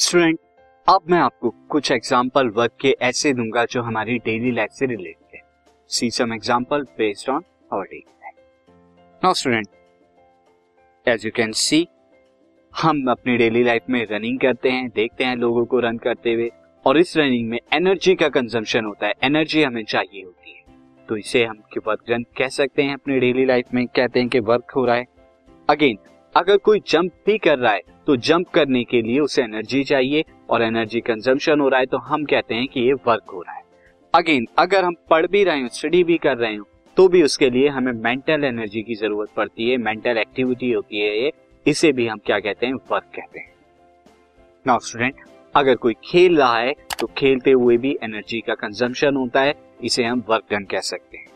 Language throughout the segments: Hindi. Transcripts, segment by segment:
स्टूडेंट अब मैं आपको कुछ एग्ज़ाम्पल वर्क के ऐसे दूँगा जो हमारी डेली लाइफ से रिलेटेड है। See some example based on our daily life now student as you can see हम अपनी डेली लाइफ में रनिंग करते हैं, देखते हैं लोगों को रन करते हुए, और इस रनिंग में एनर्जी का कंजम्पशन होता है एनर्जी हमें चाहिए होती है। तो इसे हम वर्क रन कह सकते हैं अपनी डेली लाइफ में, कहते हैं कि वर्क हो रहा है। अगेन अगर कोई जंप भी कर रहा है तो जंप करने के लिए उसे एनर्जी चाहिए और एनर्जी कंजम्पशन हो रहा है तो हम कहते हैं कि ये वर्क हो रहा है। अगेन अगर हम पढ़ भी रहे हो स्टडी भी कर रहे हो तो भी उसके लिए हमें मेंटल एनर्जी की ज़रूरत पड़ती है मेंटल एक्टिविटी होती है ये। इसे भी हम क्या कहते हैं? वर्क कहते हैं। नाउ स्टूडेंट अगर कोई खेल रहा है तो खेलते हुए भी एनर्जी का कंजम्पशन होता है, इसे हम वर्क डन कह सकते हैं।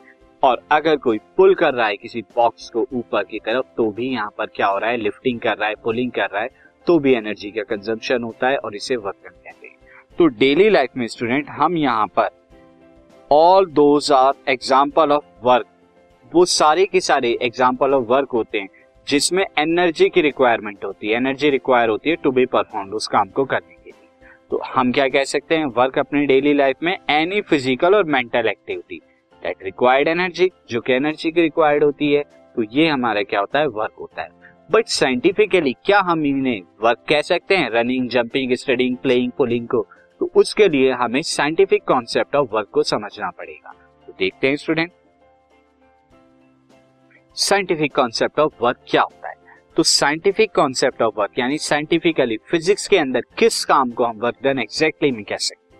और अगर कोई पुल कर रहा है किसी बॉक्स को ऊपर की तरफ़ तो भी यहाँ पर क्या हो रहा है? लिफ्टिंग कर रहा है पुलिंग कर रहा है तो भी एनर्जी का कंजम्पशन होता है और इसे वर्क कहते हैं। तो डेली लाइफ में स्टूडेंट हम यहाँ पर all those are example of work वो सारे के सारे एग्ज़ाम्पल ऑफ़ वर्क होते हैं, जिसमें एनर्जी की रिक्वायरमेंट होती है। एनर्जी रिक्वायर होती है टू बी परफॉर्म उस काम को करने के लिए। तो हम क्या कह सकते हैं? वर्क अपनी डेली लाइफ में एनी फ़िज़िकल और mental activity that required energy जो कि एनर्जी की रिक्वायर्ड होती है। तो ये हमारा क्या होता है? वर्क होता है। बट साइंटिफिकली क्या हम इन्हें वर्क कह सकते हैं? Running jumping studying playing pulling को? तो उसके लिए हमें साइंटिफिक कॉन्सेप्ट ऑफ़ वर्क को समझना पड़ेगा। तो देखते हैं student scientific concept of work क्या होता है? तो साइंटिफिक कॉन्सेप्ट ऑफ़ वर्क यानी साइंटिफिकली फिजिक्स के अंदर किस काम को हम वर्क डन एग्जैक्टली में कह सकते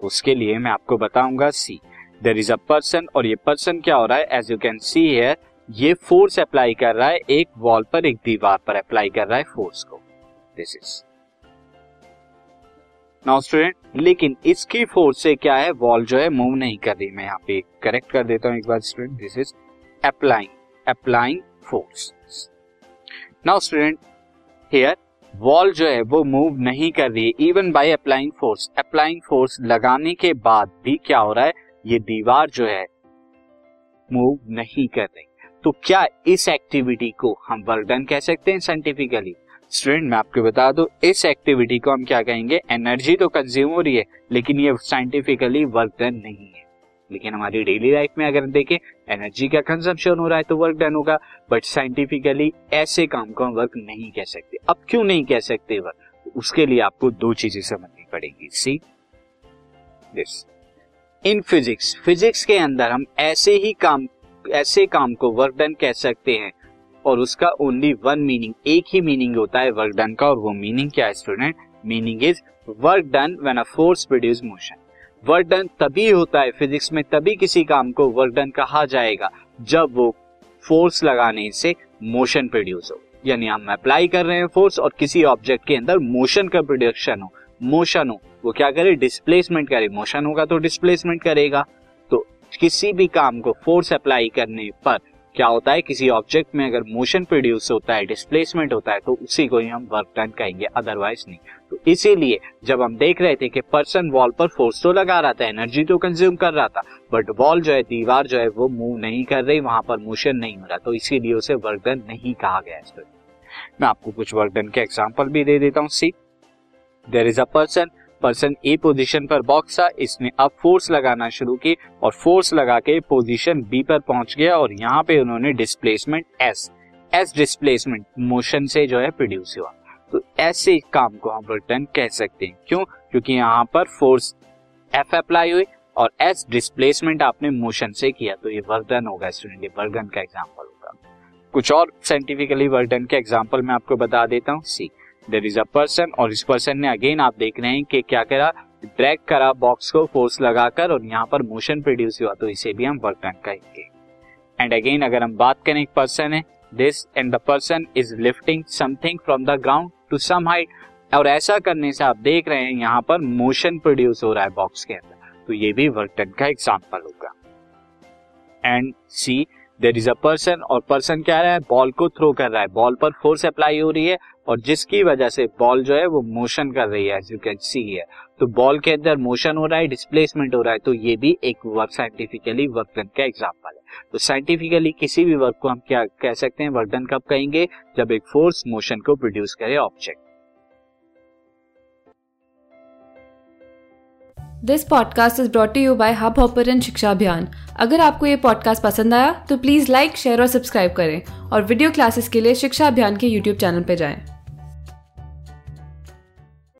उसके लिए मैं आपको बताऊँगा सी देर इज़ अ पर्सन और ये पर्सन क्या हो रहा है? As you can see here ये फोर्स अप्लाई कर रहा है, एक वॉल पर, एक दीवार पर अप्लाई कर रहा है फोर्स को। दिस इज़ नाउ स्टूडेंट लेकिन इसकी फोर्स से क्या है? वॉल जो है मूव नहीं कर रही। मैं यहाँ पे करेक्ट कर देता हूँ एक बार student this is applying applying force now student here wall जो है, वो मूव नहीं कर रही है। Even by applying force applying force लगाने के बाद भी क्या हो रहा है? ये दीवार जो है मूव नहीं कर रही। तो क्या इस एक्टिविटी को हम वर्क डन कह सकते हैं साइंटिफिकली स्टूडेंट मैं आपको बता दूँ, इस एक्टिविटी को हम क्या कहेंगे? एनर्जी तो कंज्यूम हो रही है, लेकिन ये साइंटिफिकली वर्क डन नहीं है। लेकिन हमारी डेली लाइफ में अगर देखें एनर्जी का कंजम्पशन हो रहा है तो वर्क डन होगा बट साइंटिफिकली ऐसे काम को हम वर्क नहीं कह सकते। अब क्यों नहीं कह सकते वर्क उसके लिए आपको दो चीज़ें समझनी पड़ेगी। See this in physics physics के अंदर हम ऐसे ही काम ऐसे काम को वर्क डन कह सकते हैं। और उसका ओनली वन मीनिंग एक ही मीनिंग होता है वर्क डन का, और वो मीनिंग क्या है student meaning is work done when a force produce motion work done तभी होता है फिजिक्स में, तभी किसी काम को वर्क डन कहा जाएगा, जब वो फोर्स लगाने से मोशन प्रोड्यूस हो। यानी हम अप्लाई कर रहे हैं फोर्स और किसी ऑब्जेक्ट के अंदर मोशन का प्रोडक्शन हो। मोशन हो, वो क्या करे? डिस्प्लेसमेंट करे। मोशन होगा तो डिस्प्लेसमेंट करेगा। किसी भी काम को फोर्स अप्लाई करने पर क्या होता है? किसी ऑब्जेक्ट में अगर मोशन प्रोड्यूस होता है डिस्प्लेसमेंट होता है तो उसी को ही हम वर्क डन कहेंगे अदरवाइज़ नहीं। तो इसीलिए जब हम देख रहे थे कि पर्सन वॉल पर फोर्स तो लगा रहा था एनर्जी तो कंज्यूम कर रहा था बट वॉल जो है, दीवार जो है, वो मूव नहीं कर रही, वहाँ पर मोशन नहीं हो रहा तो इसीलिए उसे वर्क डन नहीं कहा गया इस मैं आपको कुछ वर्क डन के एग्ज़ाम्पल भी दे देता हूँ। See there is a person person A position पर बॉक्स था, इसने अब फोर्स लगाना शुरू की और फोर्स लगा के पोजीशन बी पर पहुँच गया और यहाँ पे उन्होंने displacement S S displacement motion से जो है प्रोड्यूस हुआ। तो ऐसे काम को हम रिटर्न कह सकते हैं। क्यों? क्योंकि यहाँ पर फोर्स एफ़ अप्लाई हुई और एस डिस्प्लेसमेंट आपने मोशन से किया। तो ये वर्डन होगा स्टूडेंट ये वर्डन का एग्ज़ाम्पल होगा। कुछ और साइंटिफिकली वर्डन के एग्ज़ाम्पल मैं आपको बता देता हूँ। See there is a person और इस पर्सन ने अगेन आप देख रहे हैं कि क्या करा? ड्रैग करा बॉक्स को फोर्स लगाकर और यहाँ पर मोशन प्रोड्यूस हुआ तो इसे भी हम वर्क डन कहेंगे। एंड अगेन अगर हम बात करें एक पर्सन है this and the person is lifting something from the ground to some height और ऐसा करने से आप देख रहे हैं यहाँ पर मोशन प्रोड्यूस हो रहा है बॉक्स के अंदर। तो ये भी वर्क डन का एग्ज़ाम्पल होगा। And see there is a person और पर्सन क्या रहा है? बॉल को थ्रो कर रहा है। बॉल पर फोर्स अप्लाई हो रही है। और जिसकी वजह से बॉल जो है वो मोशन कर रही है यू कैन सी है तो बॉल के अंदर मोशन हो रहा है डिस्प्लेसमेंट हो रहा है तो ये भी एक वर्क साइंटिफिकली वर्क डन का एग्ज़ाम्पल है. तो साइंटिफिकली किसी भी वर्क को हम क्या कह सकते हैं वर्क डन कब कहेंगे? जब एक फोर्स मोशन को प्रोड्यूस करे object this podcast is brought you by Hub Hopper Shiksha Abhiyan अगर आपको ये पॉडकास्ट पसंद आया तो प्लीज़ लाइक शेयर और सब्सक्राइब करें और वीडियो क्लासेस के लिए शिक्षा अभियान के यूट्यूब चैनल पर जाएँ।